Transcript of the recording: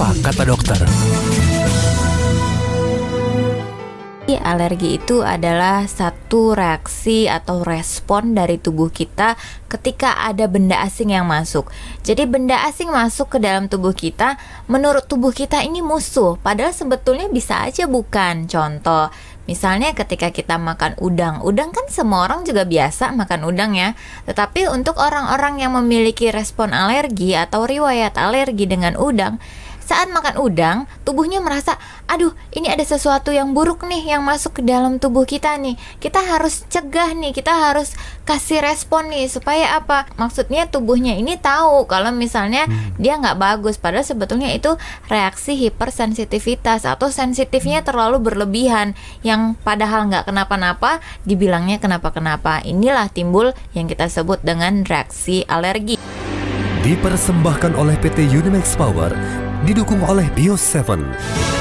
Apa kata dokter? Alergi itu adalah satu reaksi atau respon dari tubuh kita ketika ada benda asing yang masuk. Jadi benda asing masuk ke dalam tubuh kita, menurut tubuh kita ini musuh, padahal sebetulnya bisa aja bukan. Contoh, Misalnya ketika kita makan udang, udang kan semua orang juga biasa makan udang ya. Tetapi untuk orang-orang yang memiliki respon alergi atau riwayat alergi dengan udang, saat makan udang, tubuhnya merasa, aduh, ini ada sesuatu yang buruk nih yang masuk ke dalam tubuh kita nih. Kita harus cegah nih, kita harus kasih respon nih supaya apa? Maksudnya tubuhnya ini tahu kalau misalnya hmm. dia nggak bagus, padahal sebetulnya itu reaksi hipersensitivitas atau sensitifnya terlalu berlebihan yang padahal nggak kenapa-napa, dibilangnya kenapa-kenapa. Inilah timbul yang kita sebut dengan reaksi alergi. Dipersembahkan oleh PT Unimax Power didukung oleh Bio 7.